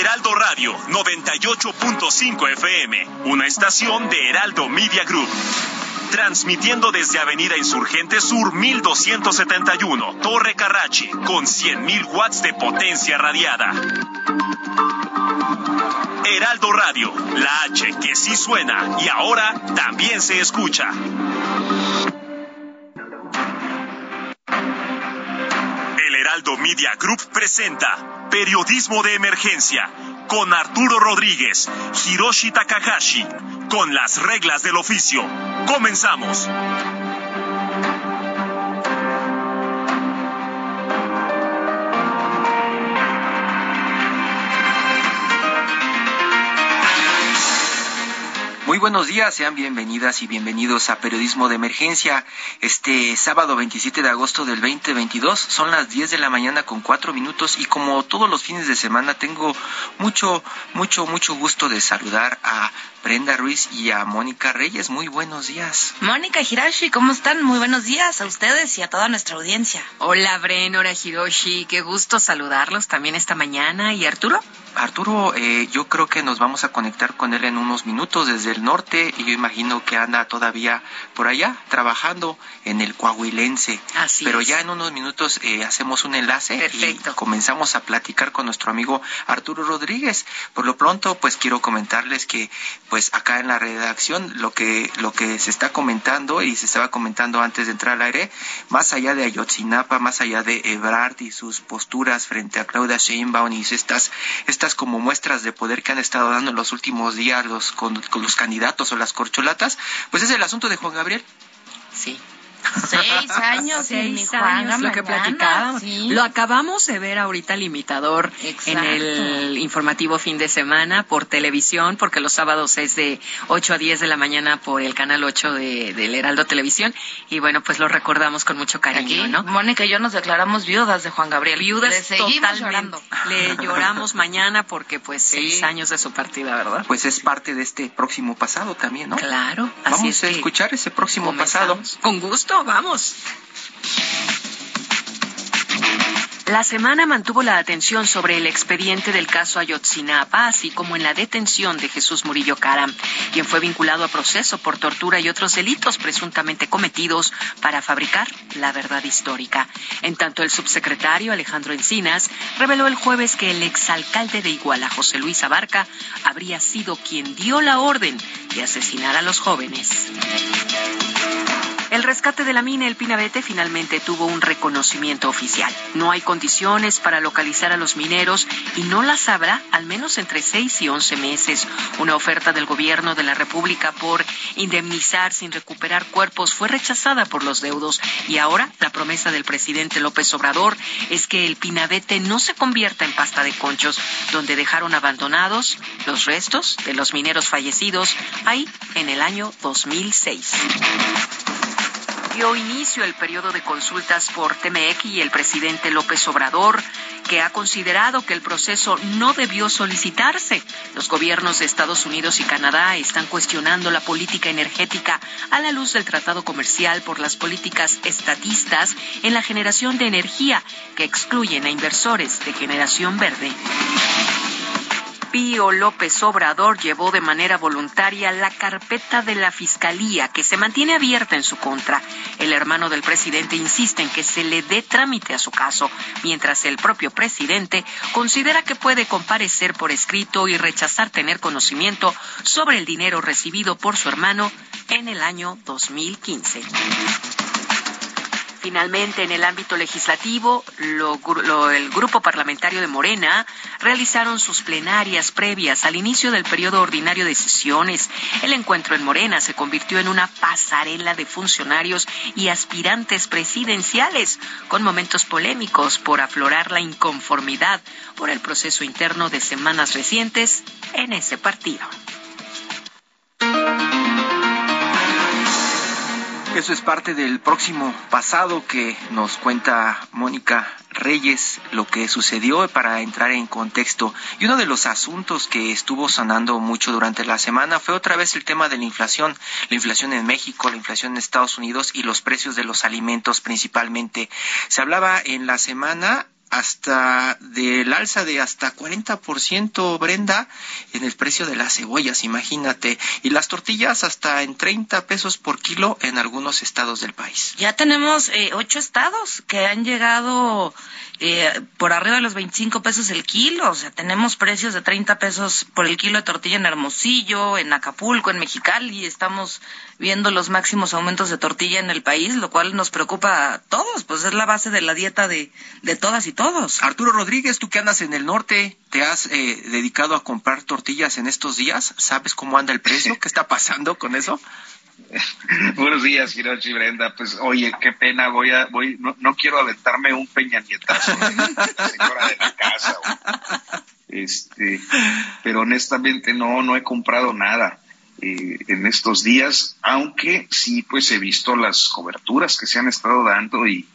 Heraldo Radio 98.5 FM. Una estación de Heraldo Media Group. Transmitiendo desde Avenida Insurgente Sur 1271, Torre Carrachi, con 100.000 watts de potencia radiada. Heraldo Radio, la H que sí suena y ahora también se escucha. El Heraldo Media Group presenta Periodismo de Emergencia con Arturo Rodríguez, Hiroshi Takahashi, con las reglas del oficio. Comenzamos. Muy buenos días, sean bienvenidas y bienvenidos a Periodismo de Emergencia. Este sábado 27 de agosto del 2022 son las 10 de la mañana con 4 minutos y como todos los fines de semana tengo mucho, mucho, mucho gusto de saludar a Brenda Ruiz y a Mónica Reyes. Muy buenos días. Mónica Hirashi, ¿cómo están? Muy buenos días a ustedes y a toda nuestra audiencia. Hola, Bren, hola, Hiroshi. Qué gusto saludarlos también esta mañana. ¿Y Arturo? Arturo, eh, yo creo que nos vamos a conectar con él en unos minutos desde el norte y yo imagino que anda todavía por allá trabajando en el Coahuilense. Así Pero es. ya en unos minutos eh, hacemos un enlace Perfecto. y comenzamos a platicar con nuestro amigo Arturo Rodríguez. Por lo pronto, pues quiero comentarles que pues acá en la redacción lo que lo que se está comentando y se estaba comentando antes de entrar al aire, más allá de Ayotzinapa, más allá de Ebrard y sus posturas frente a Claudia Sheinbaum y estas estas como muestras de poder que han estado dando en los últimos días los con, con los candidatos o las corcholatas, pues es el asunto de Juan Gabriel. Sí. Seis años Seis Juanga años, lo que platicábamos. sí. Lo acabamos de ver ahorita al imitador en el informativo fin de semana por televisión, porque los sábados es de 8 a 10 de la mañana por el canal 8 de, del Heraldo Televisión. Y bueno, pues lo recordamos con mucho cariño, Aquí, ¿no? Mónica y yo nos declaramos viudas de Juan Gabriel. Viudas Le seguimos totalmente. llorando. Le lloramos mañana porque pues Sí. seis años de su partida, ¿verdad? Pues es parte de este próximo pasado también, ¿no? Claro, así Vamos es a escuchar ese próximo pasado. Con gusto, vamos. La semana mantuvo la atención sobre el expediente del caso Ayotzinapa, así como en la detención de Jesús Murillo Caram, quien fue vinculado a proceso por tortura y otros delitos presuntamente cometidos para fabricar la verdad histórica. En tanto, el subsecretario Alejandro Encinas reveló el jueves que el exalcalde de Iguala, José Luis Abarca, habría sido quien dio la orden de asesinar a los jóvenes. El rescate de la mina El Pinabete finalmente tuvo un reconocimiento oficial. No hay condiciones para localizar a los mineros y no las habrá al menos entre 6 y 11 meses. Una oferta del gobierno de la República por indemnizar sin recuperar cuerpos fue rechazada por los deudos y ahora la promesa del presidente López Obrador es que el Pinabete no se convierta en pasta de conchos donde dejaron abandonados los restos de los mineros fallecidos ahí en el año 2006 dio inicio el periodo de consultas por TMX y el presidente López Obrador, que ha considerado que el proceso no debió solicitarse. Los gobiernos de Estados Unidos y Canadá están cuestionando la política energética a la luz del tratado comercial por las políticas estatistas en la generación de energía que excluyen a inversores de generación verde. Pío López Obrador llevó de manera voluntaria la carpeta de la Fiscalía, que se mantiene abierta en su contra. El hermano del presidente insiste en que se le dé trámite a su caso, mientras el propio presidente considera que puede comparecer por escrito y rechazar tener conocimiento sobre el dinero recibido por su hermano en el año 2015. Finalmente, en el ámbito legislativo, el Grupo Parlamentario de Morena realizaron sus plenarias previas al inicio del periodo ordinario de sesiones. El encuentro en Morena se convirtió en una pasarela de funcionarios y aspirantes presidenciales, con momentos polémicos por aflorar la inconformidad por el proceso interno de semanas recientes en ese partido. Eso es parte del próximo pasado que nos cuenta Mónica Reyes lo que sucedió para entrar en contexto. Y uno de los asuntos que estuvo sonando mucho durante la semana fue otra vez el tema de la inflación. La inflación en México, la inflación en Estados Unidos y los precios de los alimentos principalmente. Se hablaba en la semana hasta del alza de hasta 40%, Brenda, en el precio de las cebollas, imagínate, y las tortillas hasta en 30 pesos por kilo en algunos estados del país. Ya tenemos eh, ocho estados que han llegado eh, por arriba de los 25 pesos el kilo, o sea, tenemos precios de 30 pesos por el kilo de tortilla en Hermosillo, en Acapulco, en Mexicali, estamos viendo los máximos aumentos de tortilla en el país, lo cual nos preocupa a todos, pues es la base de la dieta de, de todas y todos. Arturo Rodríguez, tú que andas en el norte, ¿te has eh, dedicado a comprar tortillas en estos días? ¿Sabes cómo anda el precio? ¿Qué está pasando con eso? Buenos días, Hiroshi Brenda. Pues, oye, qué pena, voy a, voy, no, no quiero aventarme un peñanietazo, señora de la casa. Este, pero honestamente no, no he comprado nada. Eh, en estos días, aunque sí pues he visto las coberturas que se han estado dando y,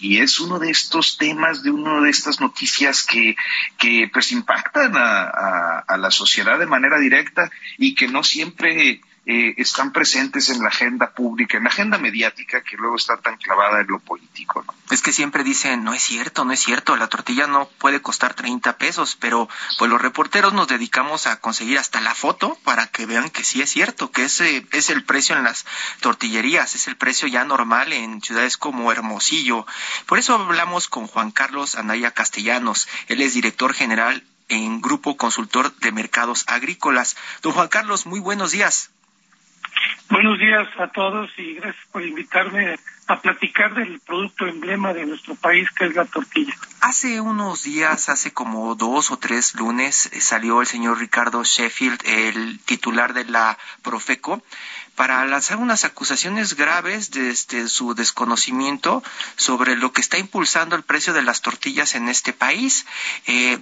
es uno de estos temas, de una de estas noticias que, que pues impactan a, a la sociedad de manera directa y que no siempre eh, están presentes en la agenda pública, en la agenda mediática que luego está tan clavada en lo político. Es que siempre dicen, no es cierto, no es cierto, la tortilla no puede costar 30 pesos, pero pues los reporteros nos dedicamos a conseguir hasta la foto para que vean que sí es cierto, que ese es el precio en las tortillerías, es el precio ya normal en ciudades como Hermosillo. Por eso hablamos con Juan Carlos Anaya Castellanos, él es director general en Grupo Consultor de Mercados Agrícolas. Don Juan Carlos, muy buenos días. Buenos días a todos y gracias por invitarme a platicar del producto emblema de nuestro país, que es la tortilla. Hace unos días, hace como dos o tres lunes, eh, salió el señor Ricardo Sheffield, el titular de la Profeco, para lanzar unas acusaciones graves desde su desconocimiento sobre lo que está impulsando el precio de las tortillas en este país. Eh,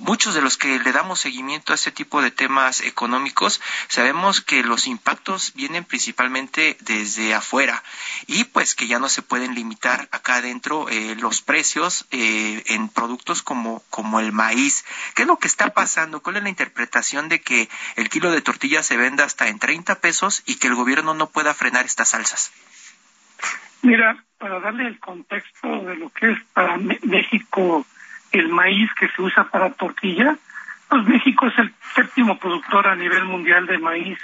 muchos de los que le damos seguimiento a este tipo de temas económicos sabemos que los impactos vienen principalmente desde afuera y pues que ya no se pueden limitar acá adentro eh, los precios eh, en productos como, como el maíz. ¿Qué es lo que está pasando? ¿Cuál es la interpretación de que el kilo de tortilla se venda hasta en 30 pesos y que el gobierno no pueda frenar estas alzas? Mira, para darle el contexto de lo que es para México el maíz que se usa para tortilla, pues México es el séptimo productor a nivel mundial de maíz,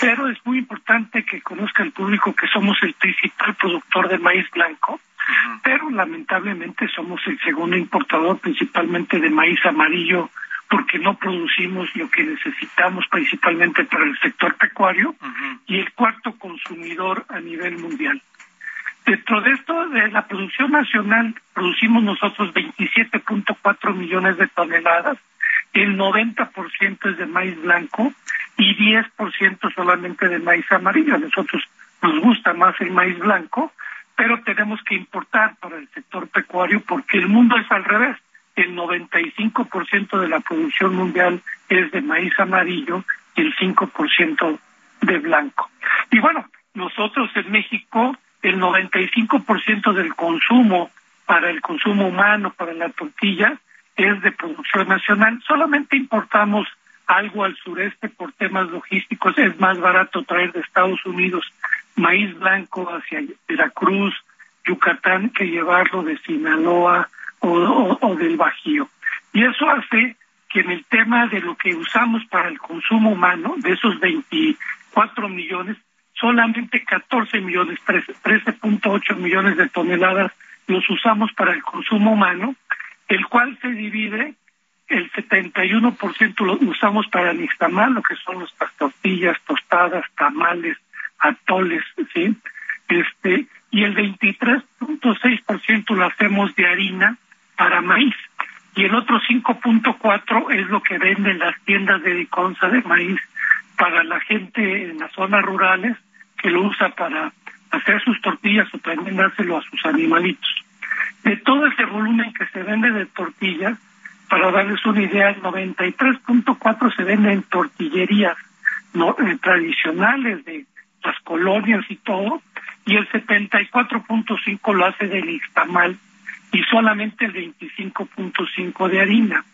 pero es muy importante que conozca el público que somos el principal productor de maíz blanco, pero lamentablemente somos el segundo importador principalmente de maíz amarillo porque no producimos lo que necesitamos principalmente para el sector pecuario y el cuarto consumidor a nivel mundial. Dentro de esto, de la producción nacional, producimos nosotros 27.4 millones de toneladas, el 90% es de maíz blanco y 10% solamente de maíz amarillo. A nosotros nos gusta más el maíz blanco, pero tenemos que importar para el sector pecuario porque el mundo es al revés. El 95% de la producción mundial es de maíz amarillo y el 5% de blanco. Y bueno, nosotros en México el 95% del consumo para el consumo humano, para la tortilla, es de producción nacional. Solamente importamos algo al sureste por temas logísticos. Es más barato traer de Estados Unidos maíz blanco hacia Veracruz, Yucatán, que llevarlo de Sinaloa o, o del Bajío. Y eso hace que en el tema de lo que usamos para el consumo humano, de esos 24 millones, solamente 14 millones, 13.8 millones de toneladas los usamos para el consumo humano, el cual se divide, el 71% lo usamos para el nixtamal, lo que son nuestras tortillas, tostadas, tamales, atoles, ¿sí? Este, y el 23.6% lo hacemos de harina para maíz y el otro 5.4 es lo que venden las tiendas de Diconsa de maíz para la gente en las zonas rurales que lo usa para hacer sus tortillas o también dárselo a sus animalitos. De todo ese volumen que se vende de tortillas, para darles una idea, el 93.4 se vende en tortillerías no, eh, tradicionales de las colonias y todo, y el 74.5 lo hace del Ixtamal y solamente el 25.5 de harina.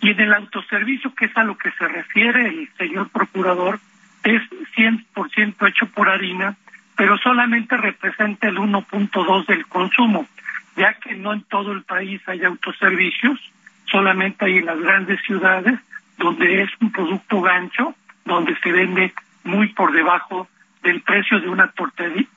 Y en el autoservicio, que es a lo que se refiere el señor procurador, es 100% hecho por harina, pero solamente representa el 1.2 del consumo, ya que no en todo el país hay autoservicios, solamente hay en las grandes ciudades, donde es un producto gancho, donde se vende muy por debajo del precio de una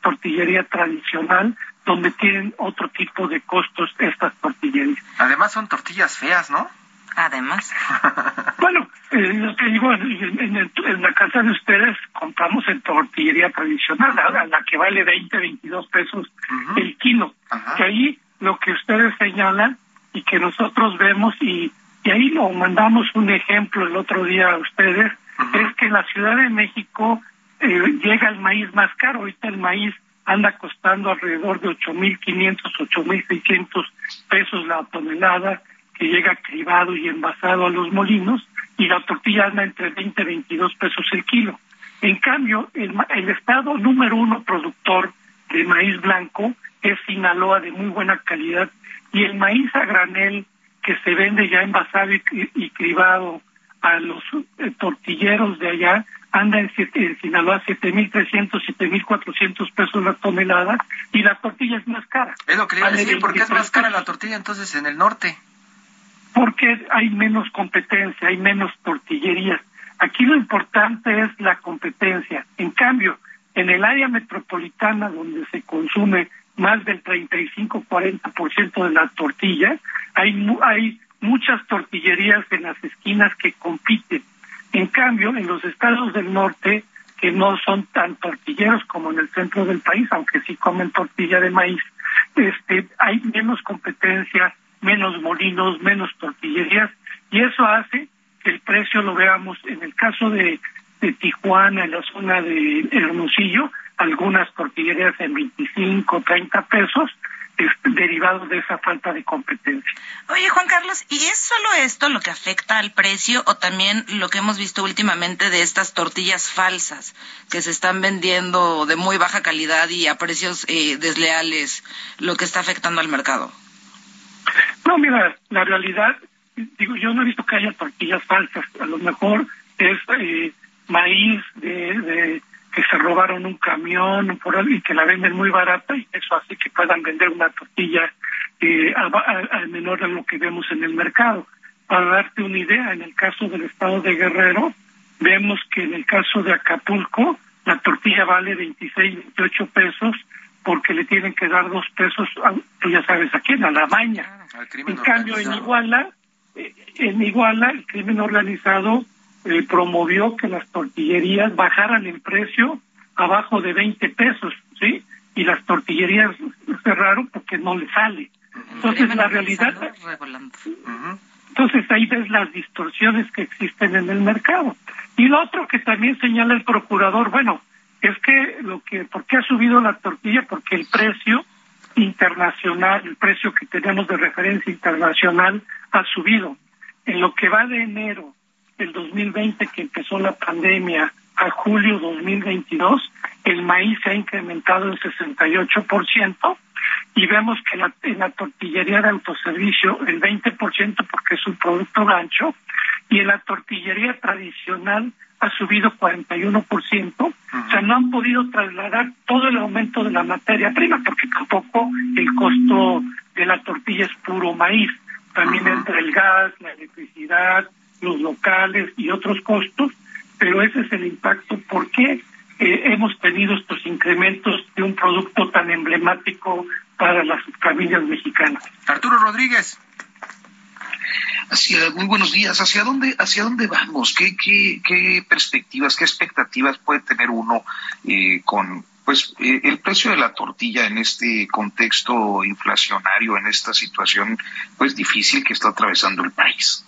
tortillería tradicional, donde tienen otro tipo de costos estas tortillerías. Además son tortillas feas, ¿no? Además. bueno, eh, lo que digo, en, la casa de ustedes compramos en tortillería tradicional, a la que vale 20, 22 pesos el kilo. Que ahí lo que ustedes señalan y que nosotros vemos y, y ahí lo mandamos un ejemplo el otro día a ustedes, es que en la Ciudad de México eh, llega el maíz más caro. Ahorita el maíz anda costando alrededor de 8.500, 8.600 pesos la tonelada que llega cribado y envasado a los molinos y la tortilla anda entre 20 y 22 pesos el kilo. En cambio, el, el estado número uno productor de maíz blanco es Sinaloa de muy buena calidad y el maíz a granel que se vende ya envasado y, y cribado a los eh, tortilleros de allá anda en, siete, en Sinaloa 7.300, 7.400 pesos la tonelada y la tortilla es más cara. Es lo que le decir, ¿por qué es más cara la tortilla entonces en el norte? Porque hay menos competencia, hay menos tortillerías. Aquí lo importante es la competencia. En cambio, en el área metropolitana donde se consume más del 35-40% de la tortilla, hay, hay muchas tortillerías en las esquinas que compiten en cambio, en los estados del norte, que no son tan tortilleros como en el centro del país, aunque sí comen tortilla de maíz, este, hay menos competencia, menos molinos, menos tortillerías, y eso hace que el precio lo veamos en el caso de, Tijuana, en la zona de Hermosillo, algunas tortillerías en 25, 30 pesos, derivado de esa falta de competencia. Oye, Juan Carlos, ¿y es solo esto lo que afecta al precio o también lo que hemos visto últimamente de estas tortillas falsas que se están vendiendo de muy baja calidad y a precios eh, desleales, lo que está afectando al mercado? No, mira, la realidad, digo, yo no he visto que haya tortillas falsas, a lo mejor es eh, maíz de que se robaron un camión por y que la venden muy barata y eso hace que puedan vender una tortilla eh, al menor de lo que vemos en el mercado. Para darte una idea, en el caso del estado de Guerrero, vemos que en el caso de Acapulco la tortilla vale 26, 28 pesos porque le tienen que dar dos pesos, tú ya sabes a quién, a la maña. En cambio, en Iguala, eh, en Iguala, el crimen organizado eh, promovió que las tortillerías bajaran el precio abajo de 20 pesos, ¿sí? Y las tortillerías cerraron porque no le sale. Entonces, la realidad... Entonces, ahí ves las distorsiones que existen en el mercado. Y lo otro que también señala el procurador, bueno, es que lo que, ¿por qué ha subido la tortilla? Porque el precio internacional, el precio que tenemos de referencia internacional ha subido. En lo que va de enero del 2020 que empezó la pandemia a julio 2022, el maíz se ha incrementado en 68% y vemos que la, en la tortillería de autoservicio el 20% porque es un producto gancho y en la tortillería tradicional ha subido 41%, o sea, no han podido trasladar todo el aumento de la materia prima porque tampoco el costo de la tortilla es puro maíz, también entra el gas, la electricidad, los locales y otros costos, pero ese es el impacto. ¿Por qué eh, hemos tenido estos incrementos de un producto tan emblemático para las familias mexicanas? Arturo Rodríguez. Hacia, muy buenos días. ¿Hacia dónde, hacia dónde vamos? ¿Qué, qué, qué perspectivas, qué expectativas puede tener uno eh, con, pues eh, el precio de la tortilla en este contexto inflacionario, en esta situación pues difícil que está atravesando el país.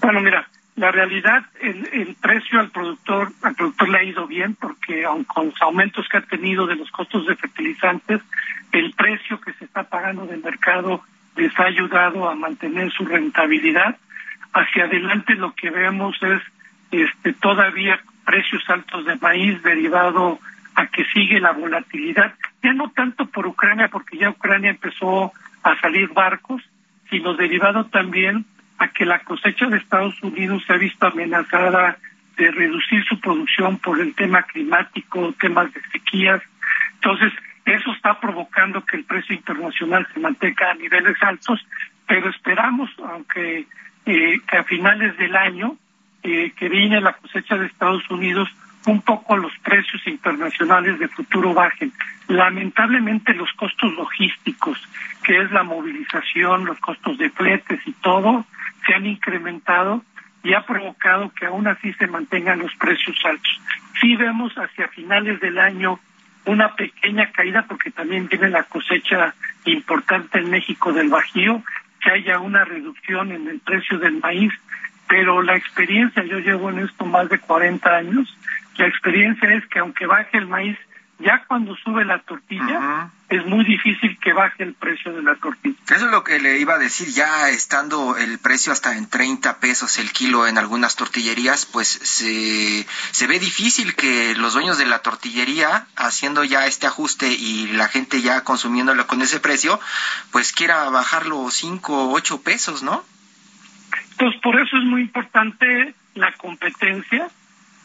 Bueno, mira, la realidad, el, precio al productor, al productor le ha ido bien porque aun con los aumentos que ha tenido de los costos de fertilizantes, el precio que se está pagando del mercado les ha ayudado a mantener su rentabilidad. Hacia adelante lo que vemos es este, todavía precios altos de maíz derivado a que sigue la volatilidad, ya no tanto por Ucrania, porque ya Ucrania empezó a salir barcos, sino derivado también a que la cosecha de Estados Unidos se ha visto amenazada de reducir su producción por el tema climático, temas de sequías. Entonces, eso está provocando que el precio internacional se mantenga a niveles altos, pero esperamos, aunque eh, que a finales del año, eh, que viene la cosecha de Estados Unidos, un poco los precios internacionales de futuro bajen. Lamentablemente los costos logísticos, que es la movilización, los costos de fletes y todo, se han incrementado y ha provocado que aún así se mantengan los precios altos. Sí vemos hacia finales del año una pequeña caída porque también viene la cosecha importante en México del Bajío, que haya una reducción en el precio del maíz, pero la experiencia, yo llevo en esto más de 40 años, la experiencia es que aunque baje el maíz, ya cuando sube la tortilla, es muy difícil que baje el precio de la tortilla. Eso es lo que le iba a decir, ya estando el precio hasta en 30 pesos el kilo en algunas tortillerías, pues se, se ve difícil que los dueños de la tortillería, haciendo ya este ajuste y la gente ya consumiéndolo con ese precio, pues quiera bajarlo 5 o 8 pesos, ¿no? Pues por eso es muy importante la competencia,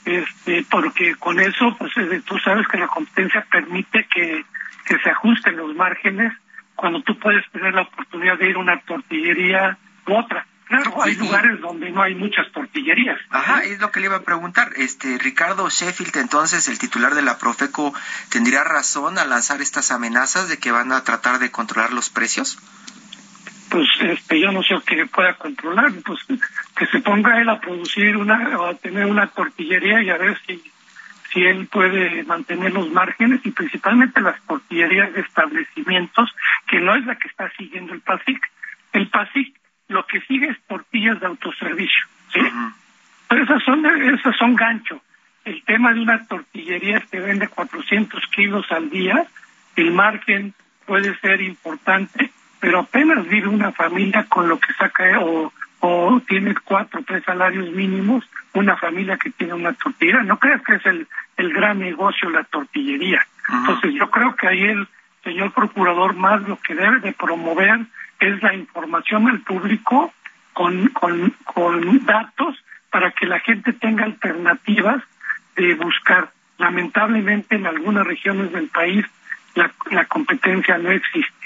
este, porque con eso, pues tú sabes que la competencia permite que, que se ajusten los márgenes cuando tú puedes tener la oportunidad de ir a una tortillería u otra. Claro, hay lugares donde no hay muchas tortillerías. Ajá, es lo que le iba a preguntar. Este Ricardo Sheffield, entonces, el titular de la Profeco, ¿tendría razón al lanzar estas amenazas de que van a tratar de controlar los precios? Pues este yo no sé qué pueda controlar pues que se ponga él a producir una o a tener una tortillería y a ver si si él puede mantener los márgenes y principalmente las tortillerías de establecimientos que no es la que está siguiendo el PASIC el PASIC lo que sigue es tortillas de autoservicio sí pero esas son esas son gancho. El tema de una tortillería que vende 400 kilos al día el margen puede ser importante pero apenas vive una familia con lo que saca o, o tiene cuatro, tres salarios mínimos, una familia que tiene una tortillería. No creas que es el, el gran negocio la tortillería. Entonces yo creo que ahí el señor procurador más lo que debe de promover es la información al público con, con, con datos para que la gente tenga alternativas de buscar. Lamentablemente en algunas regiones del país la, la competencia no existe.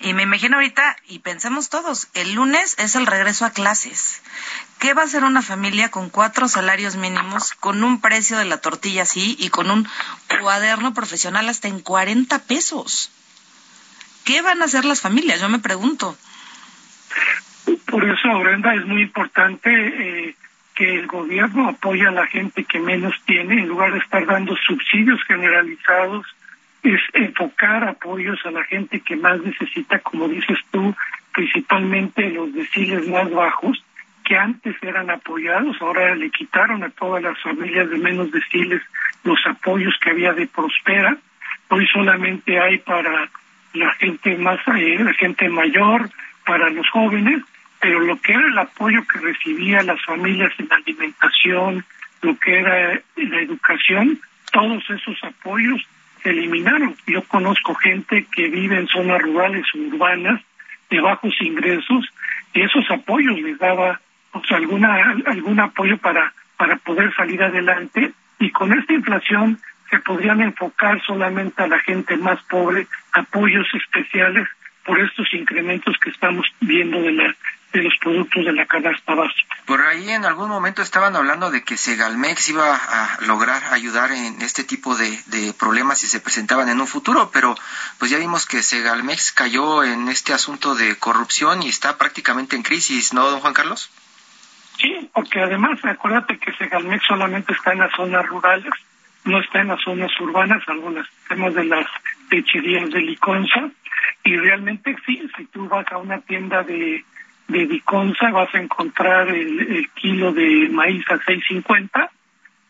Y me imagino ahorita, y pensemos todos, el lunes es el regreso a clases. ¿Qué va a hacer una familia con cuatro salarios mínimos, con un precio de la tortilla así y con un cuaderno profesional hasta en 40 pesos? ¿Qué van a hacer las familias? Yo me pregunto. Por eso, Brenda, es muy importante eh, que el gobierno apoye a la gente que menos tiene en lugar de estar dando subsidios generalizados es enfocar apoyos a la gente que más necesita, como dices tú, principalmente los deciles más bajos, que antes eran apoyados, ahora le quitaron a todas las familias de menos deciles los apoyos que había de Prospera. Hoy solamente hay para la gente más, eh, la gente mayor, para los jóvenes, pero lo que era el apoyo que recibían las familias en alimentación, lo que era la educación, todos esos apoyos eliminaron. Yo conozco gente que vive en zonas rurales urbanas de bajos ingresos y esos apoyos les daba alguna algún apoyo para para poder salir adelante y con esta inflación se podrían enfocar solamente a la gente más pobre apoyos especiales por estos incrementos que estamos viendo de la de los productos de la canasta básica. Por ahí en algún momento estaban hablando de que Segalmex iba a lograr ayudar en este tipo de, problemas si se presentaban en un futuro, pero pues ya vimos que Segalmex cayó en este asunto de corrupción y está prácticamente en crisis, ¿no, don Juan Carlos? Sí, porque además acuérdate que Segalmex solamente está en las zonas rurales no está en las zonas urbanas, algunos temas de las lecherías de Liconza, y realmente sí, si tú vas a una tienda de, de Liconza vas a encontrar el, kilo de maíz a 6.50,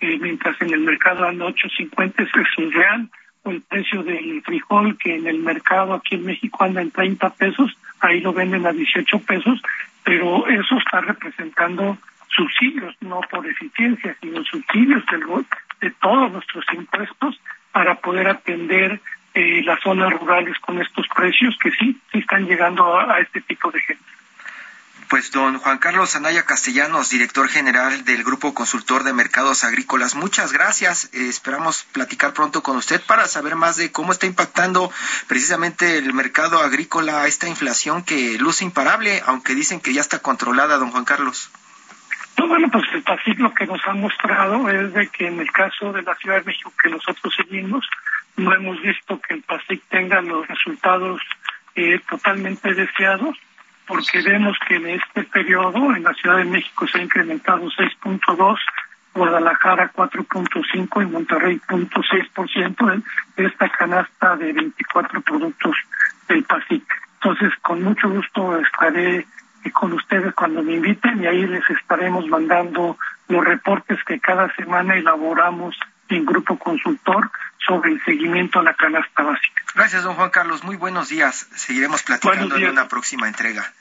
eh, mientras en el mercado anda 8.50, eso es real, o el precio del frijol que en el mercado aquí en México anda en 30 pesos, ahí lo venden a 18 pesos, pero eso está representando subsidios, no por eficiencia, sino subsidios del, de todos nuestros impuestos para poder atender eh, las zonas rurales con estos precios que sí, sí están llegando a, este tipo de gente. Pues don Juan Carlos Anaya Castellanos, director general del Grupo Consultor de Mercados Agrícolas, muchas gracias. Eh, esperamos platicar pronto con usted para saber más de cómo está impactando precisamente el mercado agrícola esta inflación que luce imparable, aunque dicen que ya está controlada, don Juan Carlos. No, bueno, pues el PASIC lo que nos ha mostrado es de que en el caso de la Ciudad de México que nosotros seguimos, no hemos visto que el PASIC tenga los resultados eh, totalmente deseados, porque vemos que en este periodo en la Ciudad de México se ha incrementado 6.2, Guadalajara 4.5 y Monterrey 0.6% de esta canasta de 24 productos del PASIC. Entonces, con mucho gusto estaré con ustedes cuando me inviten y ahí les estaremos mandando los reportes que cada semana elaboramos en Grupo Consultor sobre el seguimiento a la canasta básica. Gracias, don Juan Carlos. Muy buenos días. Seguiremos platicando en una próxima entrega.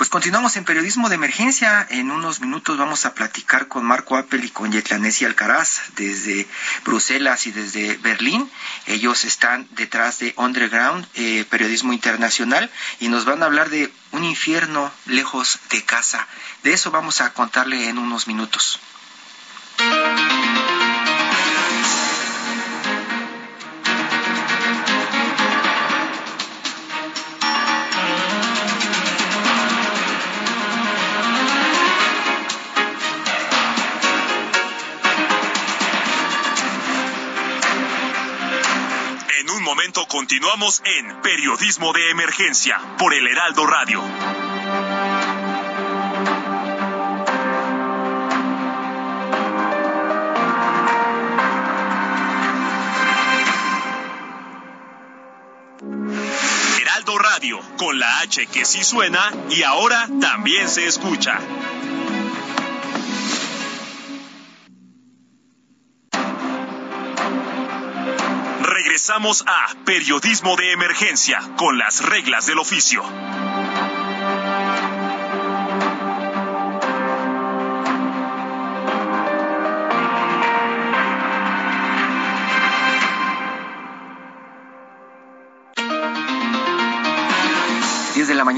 Pues continuamos en periodismo de emergencia. En unos minutos vamos a platicar con Marco Appel y con Yetlanesi Alcaraz desde Bruselas y desde Berlín. Ellos están detrás de Underground, eh, periodismo internacional, y nos van a hablar de un infierno lejos de casa. De eso vamos a contarle en unos minutos. Continuamos en Periodismo de Emergencia por el Heraldo Radio. Heraldo Radio, con la H que sí suena y ahora también se escucha. Regresamos a Periodismo de Emergencia con las reglas del oficio.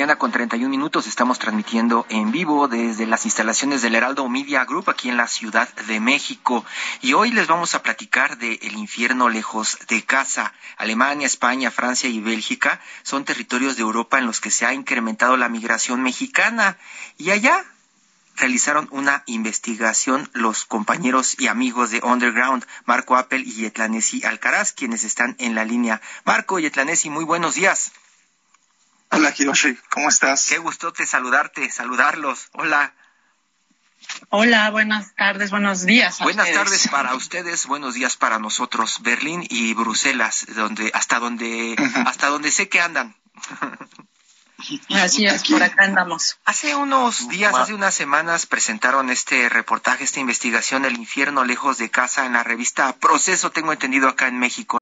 Mañana con 31 minutos estamos transmitiendo en vivo desde las instalaciones del Heraldo Media Group aquí en la Ciudad de México. Y hoy les vamos a platicar de El infierno lejos de casa. Alemania, España, Francia y Bélgica son territorios de Europa en los que se ha incrementado la migración mexicana. Y allá realizaron una investigación los compañeros y amigos de Underground, Marco Apple y Yetlanesi Alcaraz, quienes están en la línea. Marco y Yetlanesi, muy buenos días. Hola, Hiroshi, ¿cómo estás? Qué gustote saludarte, saludarlos. Hola. Hola, buenas tardes, buenos días. buenas tardes para ustedes, buenos días para nosotros. Berlín y Bruselas, donde hasta donde hasta donde sé que andan. Así es, por acá andamos. Hace unos días, hace unas semanas presentaron este reportaje, esta investigación El infierno lejos de casa en la revista Proceso, tengo entendido acá en México.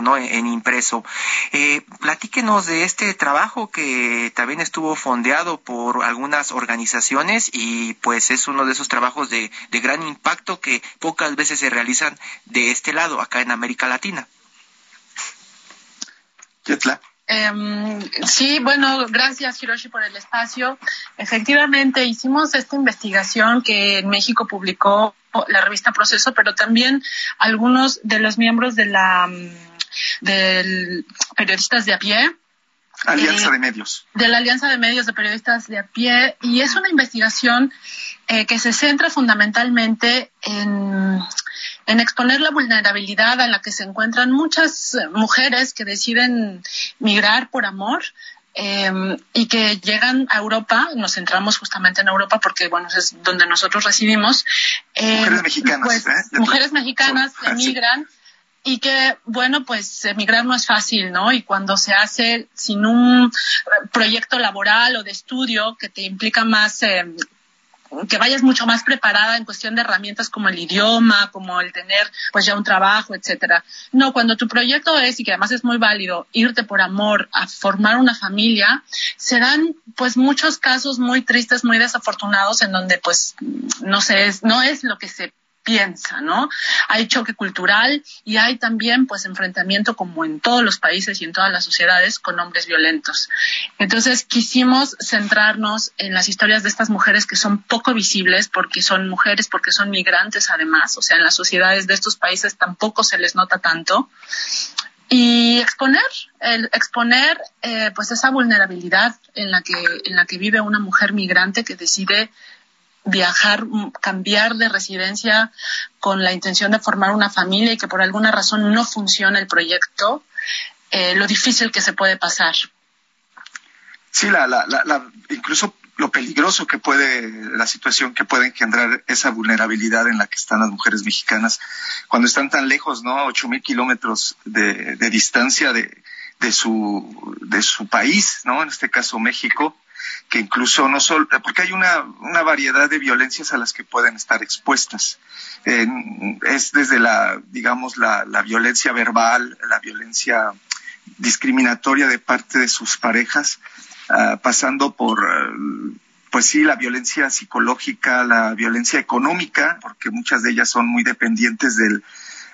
¿No? en impreso. Eh, platíquenos de este trabajo que también estuvo fondeado por algunas organizaciones y pues es uno de esos trabajos de, de gran impacto que pocas veces se realizan de este lado, acá en América Latina. Em, sí, bueno, gracias Hiroshi por el espacio. Efectivamente, hicimos esta investigación que en México publicó la revista Proceso, pero también algunos de los miembros de la mm, del periodistas de a pie. Alianza eh, de Medios. De la Alianza de Medios de Periodistas de a pie. Y es una investigación eh, que se centra fundamentalmente en en exponer la vulnerabilidad a la que se encuentran muchas mujeres que deciden migrar por amor em, y que llegan a Europa, nos centramos justamente en Europa porque, bueno, es donde nosotros recibimos. Em, mujeres mexicanas. Pues, ¿eh? Mujeres mexicanas que emigran y que, bueno, pues emigrar no es fácil, ¿no? Y cuando se hace sin un proyecto laboral o de estudio que te implica más eh, que vayas mucho más preparada en cuestión de herramientas como el idioma, como el tener pues ya un trabajo, etcétera. No, cuando tu proyecto es y que además es muy válido irte por amor a formar una familia, se dan pues muchos casos muy tristes, muy desafortunados en donde pues no sé, no es lo que se piensa, ¿no? Hay choque cultural y hay también pues enfrentamiento como en todos los países y en todas las sociedades con hombres violentos. Entonces quisimos centrarnos en las historias de estas mujeres que son poco visibles porque son mujeres, porque son migrantes además, o sea, en las sociedades de estos países tampoco se les nota tanto y exponer exponer eh, pues esa vulnerabilidad en la que en la que vive una mujer migrante que decide viajar, mm, cambiar de residencia con la intención de formar una familia y que por alguna razón no funciona el proyecto, eh, lo difícil que se puede pasar. Sí, la, la, la, incluso lo peligroso que puede, la situación que puede engendrar esa vulnerabilidad en la que están las mujeres mexicanas cuando están tan lejos, ¿no? Ocho mil kilómetros de, de distancia de, de, su, de su país, ¿no? En este caso México que incluso no solo, porque hay una, una variedad de violencias a las que pueden estar expuestas. es desde la, digamos, la, la violencia verbal, la violencia discriminatoria de parte de sus parejas, uh, pasando por, pues sí, la violencia psicológica, la violencia económica, porque muchas de ellas son muy dependientes del,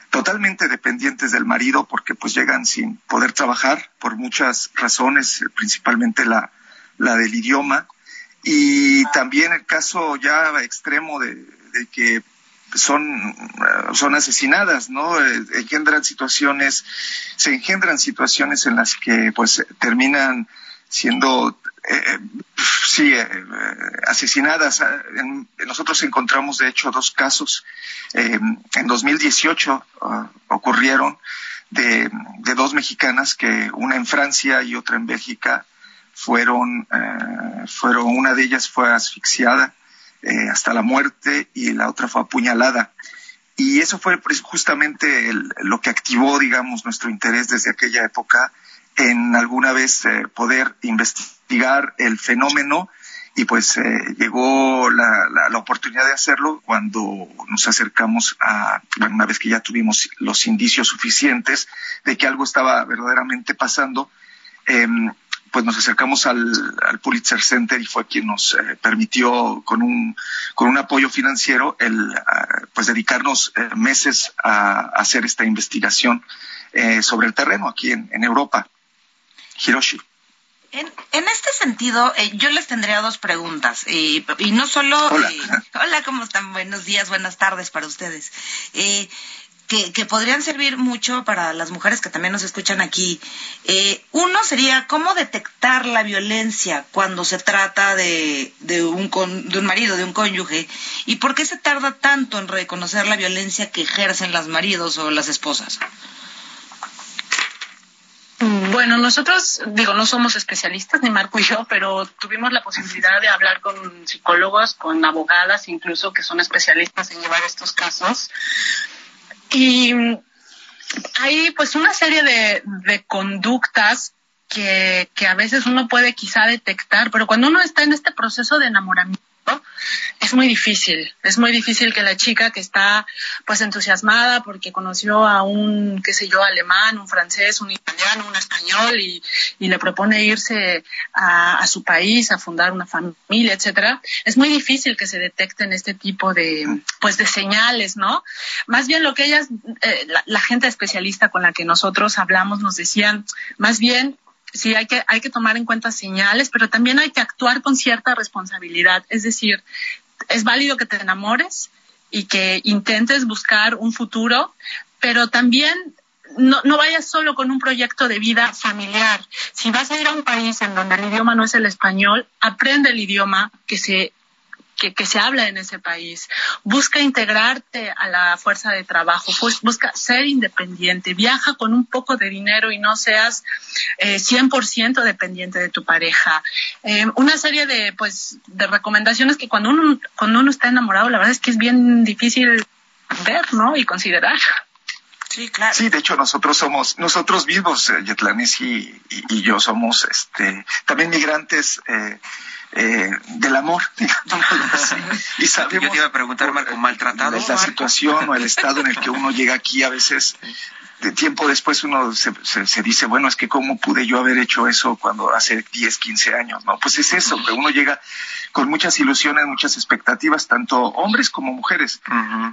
totalmente dependientes del marido, porque pues llegan sin poder trabajar por muchas razones, principalmente la, la del idioma, y también el caso ya extremo de, que son, son asesinadas, ¿no? Eh, engendran situaciones, se engendran situaciones en las que pues terminan siendo eh, sí, eh, asesinadas. nosotros encontramos, de hecho, dos casos. en 2018 ah, ocurrieron de, de, dos mexicanas, que una en Francia y otra en Bélgica, fueron, eh, fueron una de ellas fue asfixiada eh, hasta la muerte y la otra fue apuñalada. Y eso fue justamente lo que activó, digamos, nuestro interés desde aquella época en alguna vez eh, poder investigar el fenómeno y pues llegó la, la, oportunidad de hacerlo cuando nos acercamos a, bueno, una vez que ya tuvimos los indicios suficientes de que algo estaba verdaderamente pasando, eh, pues nos acercamos al, al, Pulitzer Center y fue quien nos eh, permitió con un, con un apoyo financiero el uh, pues dedicarnos eh, meses a, a, hacer esta investigación eh, sobre el terreno aquí en, en Europa. Hiroshi. En, en, este sentido, eh, yo les tendría dos preguntas. y no solo. Hola. hola, ¿cómo están? Buenos días, buenas tardes para ustedes. Que, podrían servir mucho para las mujeres que también nos escuchan aquí. Eh, uno sería cómo detectar la violencia cuando se trata de, un con, de un marido, de un cónyuge, y por qué se tarda tanto en reconocer la violencia que ejercen los maridos o las esposas. Bueno, nosotros, digo, no somos especialistas, ni Marco y yo, pero tuvimos la posibilidad de hablar con psicólogos, con abogadas incluso, que son especialistas en llevar estos casos. Y hay pues una serie de, de conductas que, que a veces uno puede quizá detectar, pero cuando uno está en este proceso de enamoramiento, es muy difícil. Es muy difícil que la chica que está pues entusiasmada porque conoció a un, qué sé yo, alemán, un francés, un italiano, un español y, y le propone irse a, su país a fundar una familia, etcétera, es muy difícil que se detecten este tipo de pues de señales, ¿no? Más bien lo que ellas, eh, la, la gente especialista con la que nosotros hablamos nos decían, más bien sí hay que, hay que tomar en cuenta señales, pero también hay que actuar con cierta responsabilidad. Es decir, es válido que te enamores y que intentes buscar un futuro, pero también no, no vayas solo con un proyecto de vida familiar. Si vas a ir a un país en donde el idioma no es el español, aprende el idioma que se que, se habla en ese país. Busca integrarte a la fuerza de trabajo, pues busca ser independiente, viaja con un poco de dinero y no seas eh, 100% dependiente de tu pareja. Eh, una serie de, pues, de recomendaciones que cuando uno, cuando uno está enamorado, la verdad es que es bien difícil ver, ¿no? Y considerar. Sí, claro. Sí, de hecho nosotros somos, nosotros vivos, eh, Yetlanis y, y, yo somos, este, también migrantes eh, eh, del amor, Y sabemos, Yo te iba a preguntar, Marco, ¿maltratado? La situación o el estado en el que uno llega aquí a veces de tiempo después uno se, se, dice, bueno, es que cómo pude yo haber hecho eso cuando hace 10, 15 años, ¿no? Pues es eso, que uno llega con muchas ilusiones, muchas expectativas, tanto hombres como mujeres.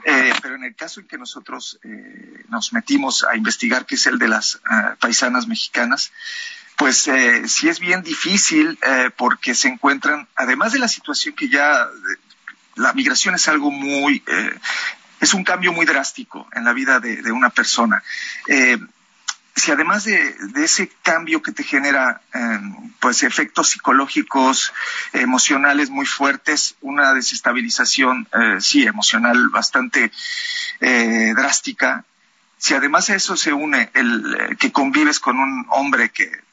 Eh, pero en el caso en que nosotros eh, nos metimos a investigar, que es el de las ah, paisanas mexicanas, pues eh, sí es bien difícil eh, porque se encuentran, además de la situación que ya la migración es algo muy, eh, es un cambio muy drástico en la vida de, una persona. si además de, ese cambio que te genera pues efectos psicológicos, emocionales muy fuertes, una desestabilización, sí, emocional bastante drástica, si además a eso se une el que convives con un hombre que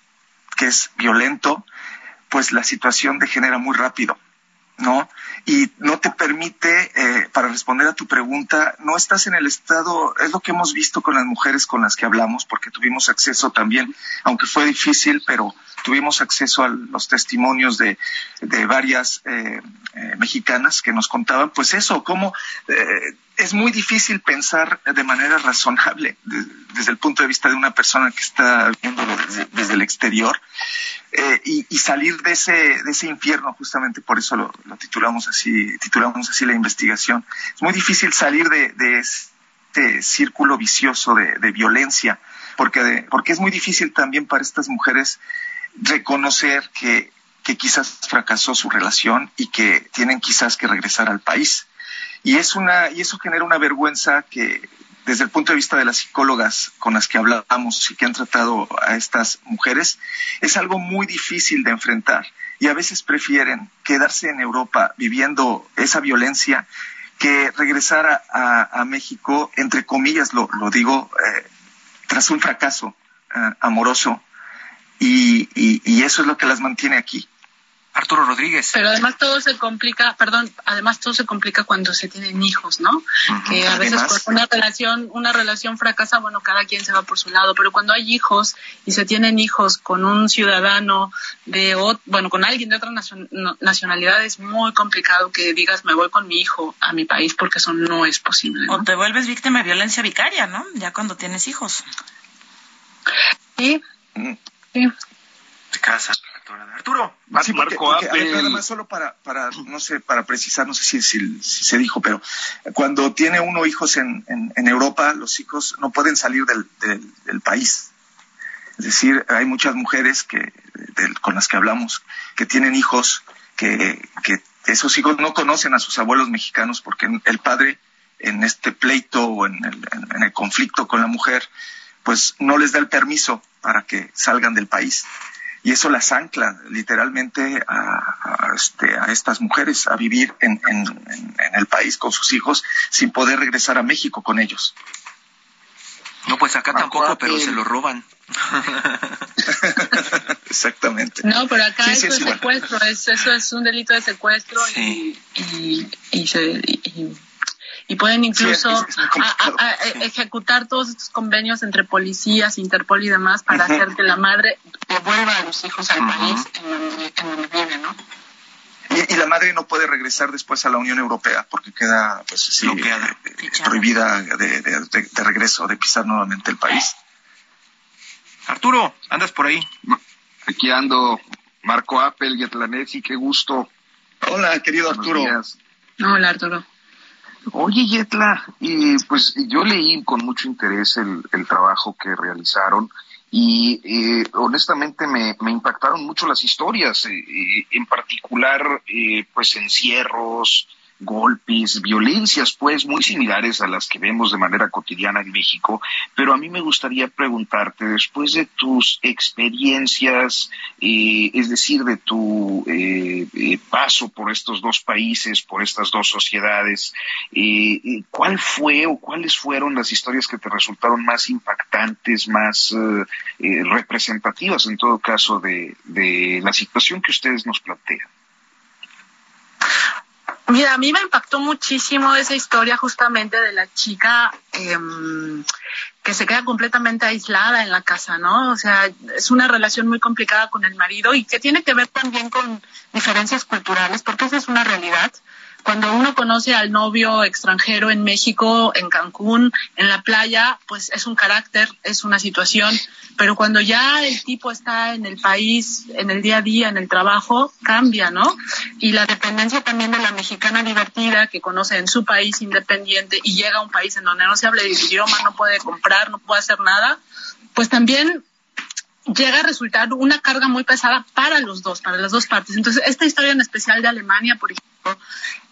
que es violento, pues la situación degenera muy rápido, ¿no? Y no te permite, eh, para responder a tu pregunta, no estás en el estado, es lo que hemos visto con las mujeres con las que hablamos, porque tuvimos acceso también, aunque fue difícil, pero tuvimos acceso a los testimonios de, de varias eh, eh, mexicanas que nos contaban, pues eso, cómo es muy difícil pensar de manera razonable desde el punto de vista de una persona que está viéndolo desde, el exterior eh, y, salir de ese, de ese infierno, justamente por eso lo, titulamos así, titulamos así la investigación. Es muy difícil salir de, este círculo vicioso de, violencia, porque, porque es muy difícil también para estas mujeres reconocer que, que quizás fracasó su relación y que tienen quizás que regresar al país y, es una, y eso genera una vergüenza que desde el punto de vista de las psicólogas con las que hablamos y que han tratado a estas mujeres, es algo muy difícil de enfrentar. Y a veces prefieren quedarse en Europa viviendo esa violencia que regresar a, México, entre comillas, lo, lo digo, eh, tras un fracaso eh, amoroso. y, y eso es lo que las mantiene aquí. Arturo Rodríguez. Pero además todo se complica, perdón, además todo se complica cuando se tienen hijos, ¿no? que a veces por una relación, una relación fracasa, bueno, cada quien se va por su lado, pero cuando hay hijos y se tienen hijos con un ciudadano de, bueno, con alguien de otra nacionalidad es muy complicado que digas me voy con mi hijo a mi país porque eso no es posible. O te vuelves víctima de violencia vicaria, ¿no? Ya cuando tienes hijos. Sí. Mm. Sí. Te casas. Arturo, sí, nada más solo para, para, no sé, para precisar, no sé si, si, se dijo, pero cuando tiene uno hijos en, en, Europa, los hijos no pueden salir del, del, país. Es decir, hay muchas mujeres que, con las que hablamos que tienen hijos que, que esos hijos no conocen a sus abuelos mexicanos porque el padre en este pleito o en el, en el conflicto con la mujer, pues no les da el permiso para que salgan del país y eso las ancla literalmente a, este, a estas mujeres a vivir en, en, el país con sus hijos sin poder regresar a México con ellos. No, pues acá tampoco, pero se lo roban. Exactamente. No, pero acá eso es secuestro, es, eso es un delito de secuestro y, y, y, se, y pueden incluso ejecutar todos estos convenios entre policías, Interpol y demás para hacer que la madre devuelva a los hijos al país en donde, vive, ¿no? Y, la madre no puede regresar después a la Unión Europea porque queda pues sí, eh, eh, prohibida de, de, regreso, de pisar nuevamente el país. Arturo, andas por ahí. Aquí ando, Marco Apple, y qué gusto. Hola, querido Arturo. Hola, Arturo. Oye, Yetla, y pues yo leí con mucho interés el, trabajo que realizaron y eh, honestamente me, impactaron mucho las historias, eh, en particular pues encierros, golpes, violencias, pues muy similares a las que vemos de manera cotidiana en México, pero a mí me gustaría preguntarte, después de tus experiencias, eh, es decir, de tu eh, eh, paso por estos dos países, por estas dos sociedades, ¿cuál fue o cuáles fueron las historias que te resultaron más impactantes, más representativas en todo caso de la situación que ustedes nos plantean? Mira, a mí me impactó muchísimo esa historia justamente de la chica em, que se queda completamente aislada en la casa, ¿no? O sea, es una relación muy complicada con el marido y que tiene que ver también con diferencias culturales, porque esa es una realidad cuando uno conoce al novio extranjero en México, en Cancún, en la playa, pues es un carácter, es una situación, pero cuando ya el tipo está en el país, en el día a día, en el trabajo, cambia, ¿no? Y la dependencia también de la mexicana divertida que conoce en su país independiente y llega a un país en donde no se habla el idioma, no puede comprar, no puede hacer nada, pues también llega a resultar una carga muy pesada para los dos, para las dos partes. Entonces, esta historia en especial de Alemania, por ejemplo,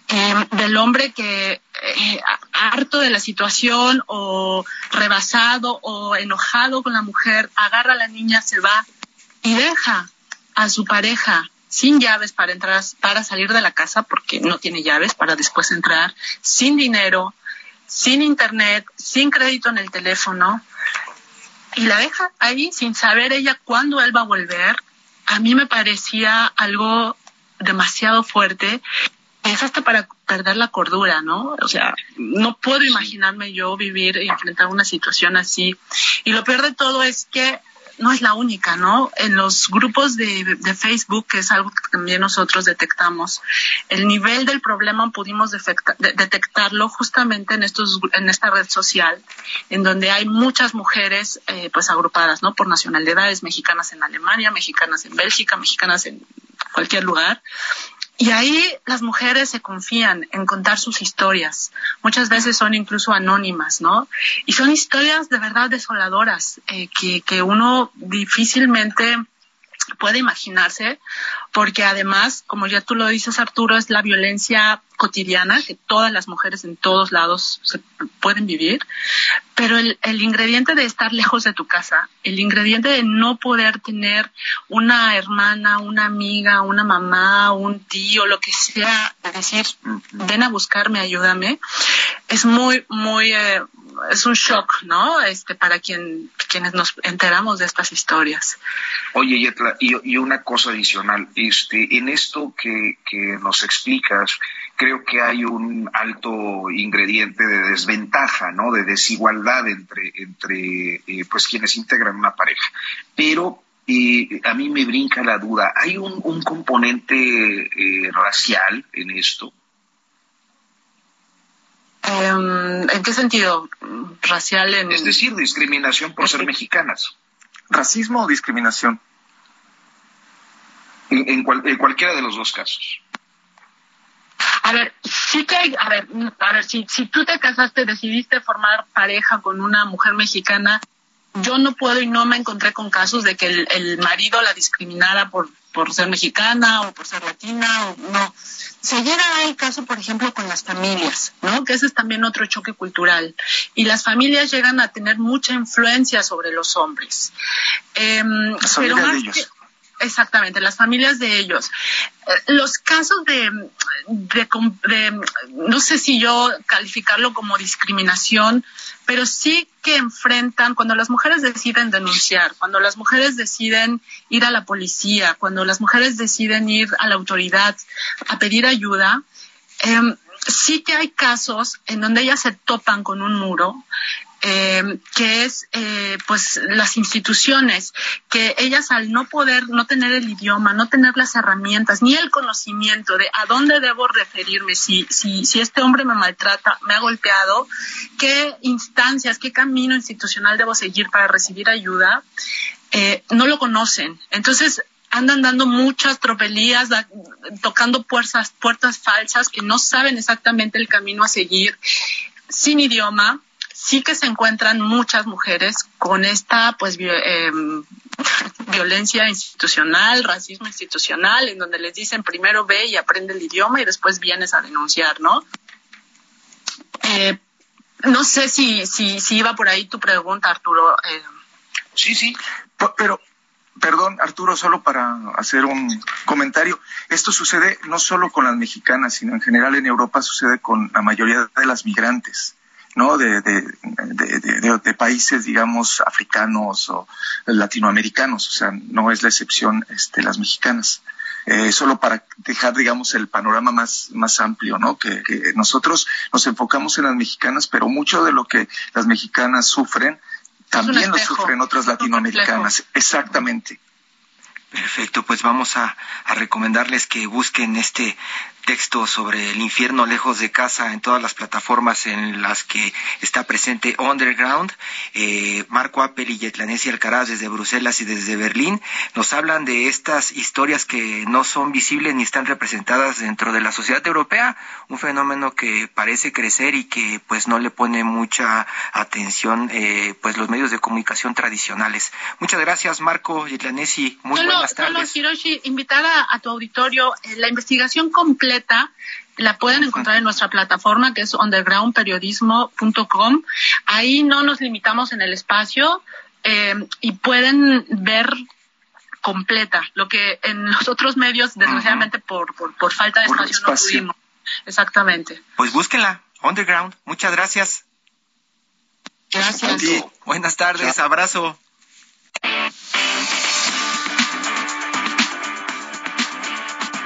eh, del hombre que eh, harto de la situación o rebasado o enojado con la mujer, agarra a la niña, se va y deja a su pareja sin llaves para entrar, para salir de la casa porque no tiene llaves para después entrar, sin dinero, sin internet, sin crédito en el teléfono y la deja ahí sin saber ella cuándo él va a volver. A mí me parecía algo demasiado fuerte es hasta para perder la cordura, ¿no? O sea, no puedo imaginarme yo vivir y enfrentar una situación así. Y lo peor de todo es que no es la única, ¿no? En los grupos de, Facebook, que es algo que también nosotros detectamos, el nivel del problema pudimos detectarlo justamente en estos, en esta red social, en donde hay muchas mujeres, eh, pues agrupadas, ¿no? Por nacionalidades mexicanas en Alemania, mexicanas en Bélgica, mexicanas en cualquier lugar, y ahí las mujeres se confían en contar sus historias. Muchas veces son incluso anónimas, ¿no? Y son historias de verdad desoladoras eh, que, que uno difícilmente puede imaginarse, porque además, como ya tú lo dices, Arturo, es la violencia cotidiana que todas las mujeres en todos lados se pueden vivir, pero el, el, ingrediente de estar lejos de tu casa, el ingrediente de no poder tener una hermana, una amiga, una mamá, un tío, lo que sea, de decir, ven a buscarme, ayúdame, es muy, muy, eh, es un shock, ¿no? Este, para quien, quienes nos enteramos de estas historias. Oye, Yetla, y, y una cosa adicional, este, en esto que, que nos explicas, creo que hay un alto ingrediente de desventaja, ¿no? De desigualdad entre, entre eh, pues quienes integran una pareja. Pero eh, a mí me brinca la duda, ¿hay un, un componente eh, racial en esto? Em, ¿En qué sentido? ¿Racial? En... Es decir, discriminación por ser mexicanas. ¿Racismo o discriminación? En, cualquiera de los dos casos. A ver, sí que hay, a ver, a ver, si, si tú te casaste, decidiste formar pareja con una mujer mexicana, yo no puedo y no me encontré con casos de que el, el marido la discriminara por, por ser mexicana o por ser latina o no. Se llega al caso, por ejemplo, con las familias, ¿no? Que ese es también otro choque cultural. Y las familias llegan a tener mucha influencia sobre los hombres. Eh, pero más que, Exactamente, las familias de ellos. Eh, los casos de, de, no sé si yo calificarlo como discriminación, pero sí que enfrentan, cuando las mujeres deciden denunciar, cuando las mujeres deciden ir a la policía, cuando las mujeres deciden ir a la autoridad a pedir ayuda, eh, sí que hay casos en donde ellas se topan con un muro eh, que es eh, pues las instituciones que ellas al no poder no tener el idioma no tener las herramientas ni el conocimiento de a dónde debo referirme si si si este hombre me maltrata me ha golpeado qué instancias qué camino institucional debo seguir para recibir ayuda eh, no lo conocen. Entonces andan dando muchas tropelías, tocando puertas, puertas falsas que no saben exactamente el camino a seguir, sin idioma, sí que se encuentran muchas mujeres con esta pues em, violencia institucional, racismo institucional, en donde les dicen primero ve y aprende el idioma y después vienes a denunciar, ¿no? Eh, no sé si, si, si iba por ahí tu pregunta, Arturo. Eh. Sí, sí, pero Perdón, Arturo, solo para hacer un comentario. Esto sucede no solo con las mexicanas, sino en general en Europa sucede con la mayoría de las migrantes. ¿No? De, de, de, de, países, digamos, africanos o latinoamericanos, o sea, no es la excepción este, las mexicanas. Eh, solo para dejar, digamos, el panorama más, más amplio, ¿no? Que, que, nosotros nos enfocamos en las mexicanas, pero mucho de lo que las mexicanas sufren también lo sufren otras latinoamericanas. Exactamente. Perfecto, pues vamos a, a, recomendarles que busquen este texto sobre el infierno lejos de casa en todas las plataformas en las que está presente Underground. Eh, Marco Appel y Yetlanesi Alcaraz desde Bruselas y desde Berlín nos hablan de estas historias que no son visibles ni están representadas dentro de la sociedad europea, un fenómeno que parece crecer y que pues no le pone mucha atención eh, pues los medios de comunicación tradicionales. Muchas gracias Marco Yetlanesi, muy buenas tardes. Solo Hiroshi, invitar a, tu auditorio eh, la investigación completa la pueden encontrar en nuestra plataforma que es undergroundperiodismo.com. Ahí no nos limitamos en el espacio eh, y pueden ver completa, lo que en los otros medios, desgraciadamente, por, por, falta de espacio, no pudimos. Exactamente. Pues búsquenla, Underground. Muchas gracias. Gracias. Buenas tardes, abrazo.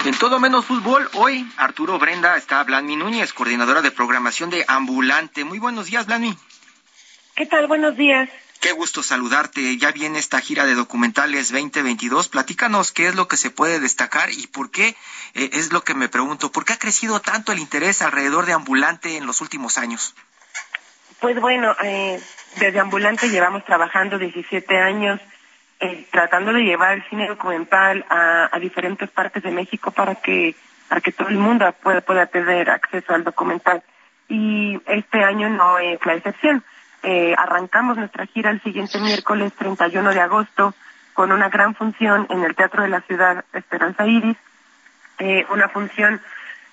En todo menos fútbol, hoy Arturo Brenda está Blanmi Núñez, coordinadora de programación de Ambulante. Muy buenos días, Blanmi. ¿Qué tal? Buenos días. Qué gusto saludarte. Ya viene esta gira de documentales 2022. Platícanos qué es lo que se puede destacar y por qué, eh, es lo que me pregunto, ¿por qué ha crecido tanto el interés alrededor de Ambulante en los últimos años? Pues bueno, eh, desde Ambulante llevamos trabajando 17 años eh, tratando de llevar el cine documental a, diferentes partes de México para que para que todo el mundo pueda, pueda tener acceso al documental. Y este año no es la excepción. Eh, arrancamos nuestra gira el siguiente miércoles 31 de agosto con una gran función en el Teatro de la Ciudad Esperanza Iris, eh, una función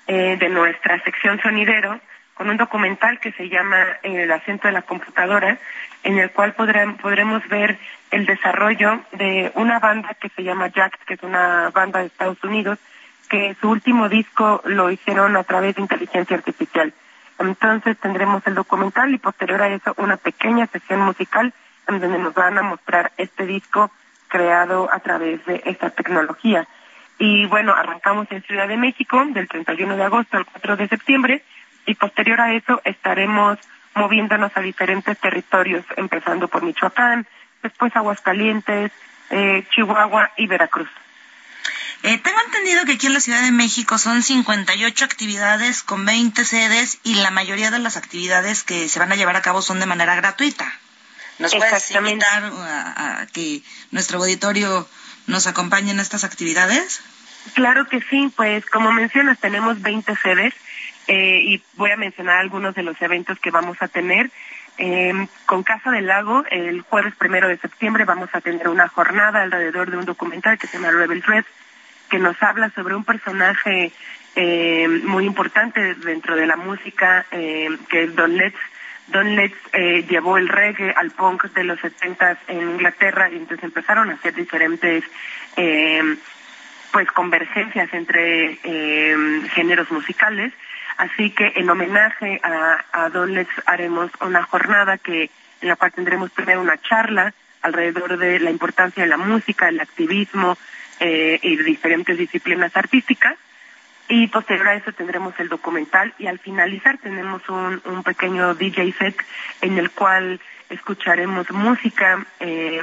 de nuestra sección sonidero con un documental que se llama El asiento de la computadora, en el cual podremos ver el desarrollo de una banda que se llama Jax, que es una banda de Estados Unidos, que su último disco lo hicieron a través de inteligencia artificial. Entonces tendremos el documental y posterior a eso una pequeña sesión musical en donde nos van a mostrar este disco creado a través de esta tecnología. Y bueno, arrancamos en Ciudad de México del 31 de agosto al 4 de septiembre y posterior a eso estaremos moviéndonos a diferentes territorios, empezando por Michoacán, después Aguascalientes, eh, Chihuahua y Veracruz. Eh, tengo entendido que aquí en la Ciudad de México son 58 actividades con 20 sedes y la mayoría de las actividades que se van a llevar a cabo son de manera gratuita. ¿Nos puedes invitar a, a, que nuestro auditorio nos acompañe en estas actividades? Claro que sí, pues como mencionas, tenemos 20 sedes eh, y voy a mencionar algunos de los eventos que vamos a tener. Eh, con Casa del Lago, el jueves primero de septiembre vamos a tener una jornada alrededor de un documental que se llama Rebel Red, que nos habla sobre un personaje eh, muy importante dentro de la música, que es Don Letts. Don Letts llevó el reggae al punk de los 70 en Inglaterra y entonces empezaron a hacer diferentes pues convergencias entre géneros musicales Así que en homenaje a, a Don haremos una jornada que en la cual tendremos primero una charla alrededor de la importancia de la música, el activismo eh, y diferentes disciplinas artísticas. Y posterior a eso tendremos el documental y al finalizar tenemos un, un pequeño DJ set en el cual escucharemos música eh,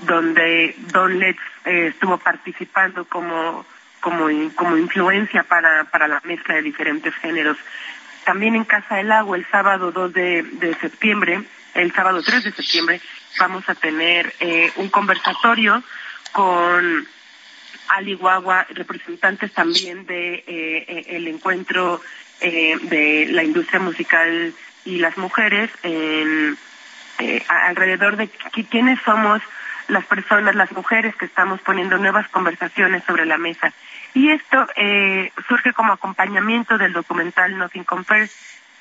donde Don Letts eh, estuvo participando como como, como influencia para, para la mezcla de diferentes géneros. También en Casa del Agua, el sábado 2 de, septiembre, el sábado 3 de septiembre, vamos a tener eh, un conversatorio con Ali Guagua, representantes también de eh, el encuentro eh, de la industria musical y las mujeres en, alrededor de quiénes somos las personas, las mujeres que estamos poniendo nuevas conversaciones sobre la mesa. Y esto eh, surge como acompañamiento del documental Nothing Compares,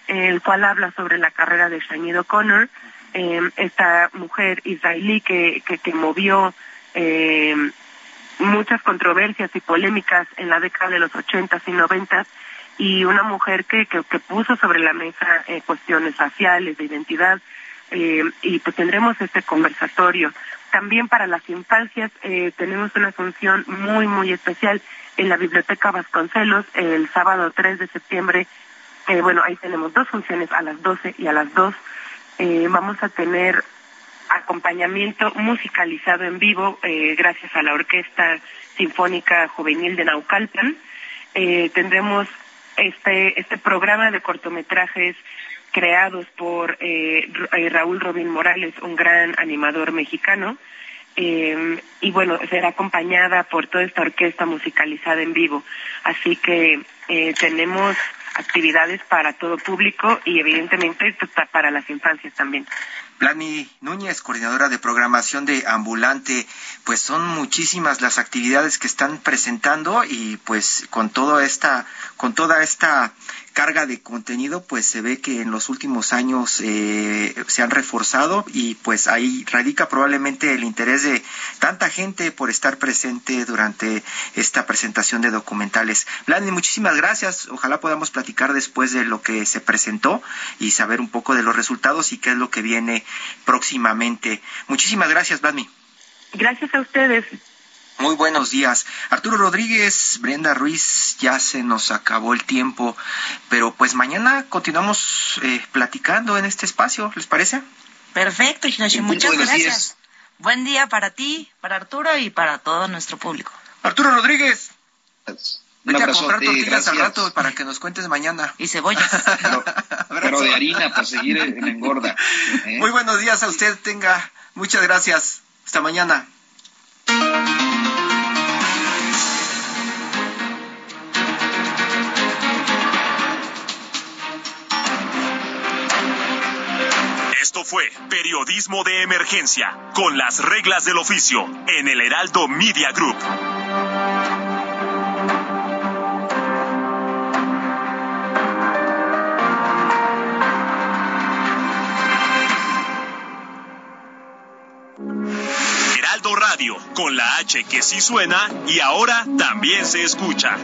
el cual habla sobre la carrera de Shanido O'Connor, eh, esta mujer israelí que, que, que movió eh, muchas controversias y polémicas en la década de los ochentas y noventas y una mujer que, que, que puso sobre la mesa eh, cuestiones raciales, de identidad, eh, y pues tendremos este conversatorio. También para las infancias eh, tenemos una función muy, muy especial en la Biblioteca Vasconcelos el sábado 3 de septiembre. Eh, bueno, ahí tenemos dos funciones a las 12 y a las 2. Eh, vamos a tener acompañamiento musicalizado en vivo eh, gracias a la Orquesta Sinfónica Juvenil de Naucalpan. Tendremos este, este programa de cortometrajes creados por eh, eh, Raúl Robin Morales, un gran animador mexicano. Eh, y bueno, será acompañada por toda esta orquesta musicalizada en vivo. Así que eh, tenemos actividades para todo público y evidentemente pues, para las infancias también. Plani Núñez, coordinadora de programación de Ambulante, pues son muchísimas las actividades que están presentando y pues con toda esta, con toda esta carga de contenido, pues se ve que en los últimos años eh, se han reforzado y pues ahí radica probablemente el interés de tanta gente por estar presente durante esta presentación de documentales. Blandi, muchísimas gracias. Ojalá podamos platicar después de lo que se presentó y saber un poco de los resultados y qué es lo que viene próximamente. Muchísimas gracias, Blandi. Gracias a ustedes. Muy buenos días. Arturo Rodríguez, Brenda Ruiz, ya se nos acabó el tiempo, pero pues mañana continuamos eh, platicando en este espacio, ¿les parece? Perfecto, Hinoshi, muchas buenos gracias. días. Buen día para ti, para Arturo y para todo nuestro público. Arturo Rodríguez, Un vete a comprar tortillas al rato para que nos cuentes mañana. Y cebollas. Pero, pero de harina para seguir en engorda. ¿eh? Muy buenos días a usted, tenga muchas gracias. Hasta mañana. Esto fue Periodismo de Emergencia, con las reglas del oficio, en el Heraldo Media Group. Con la H que sí suena y ahora también se escucha.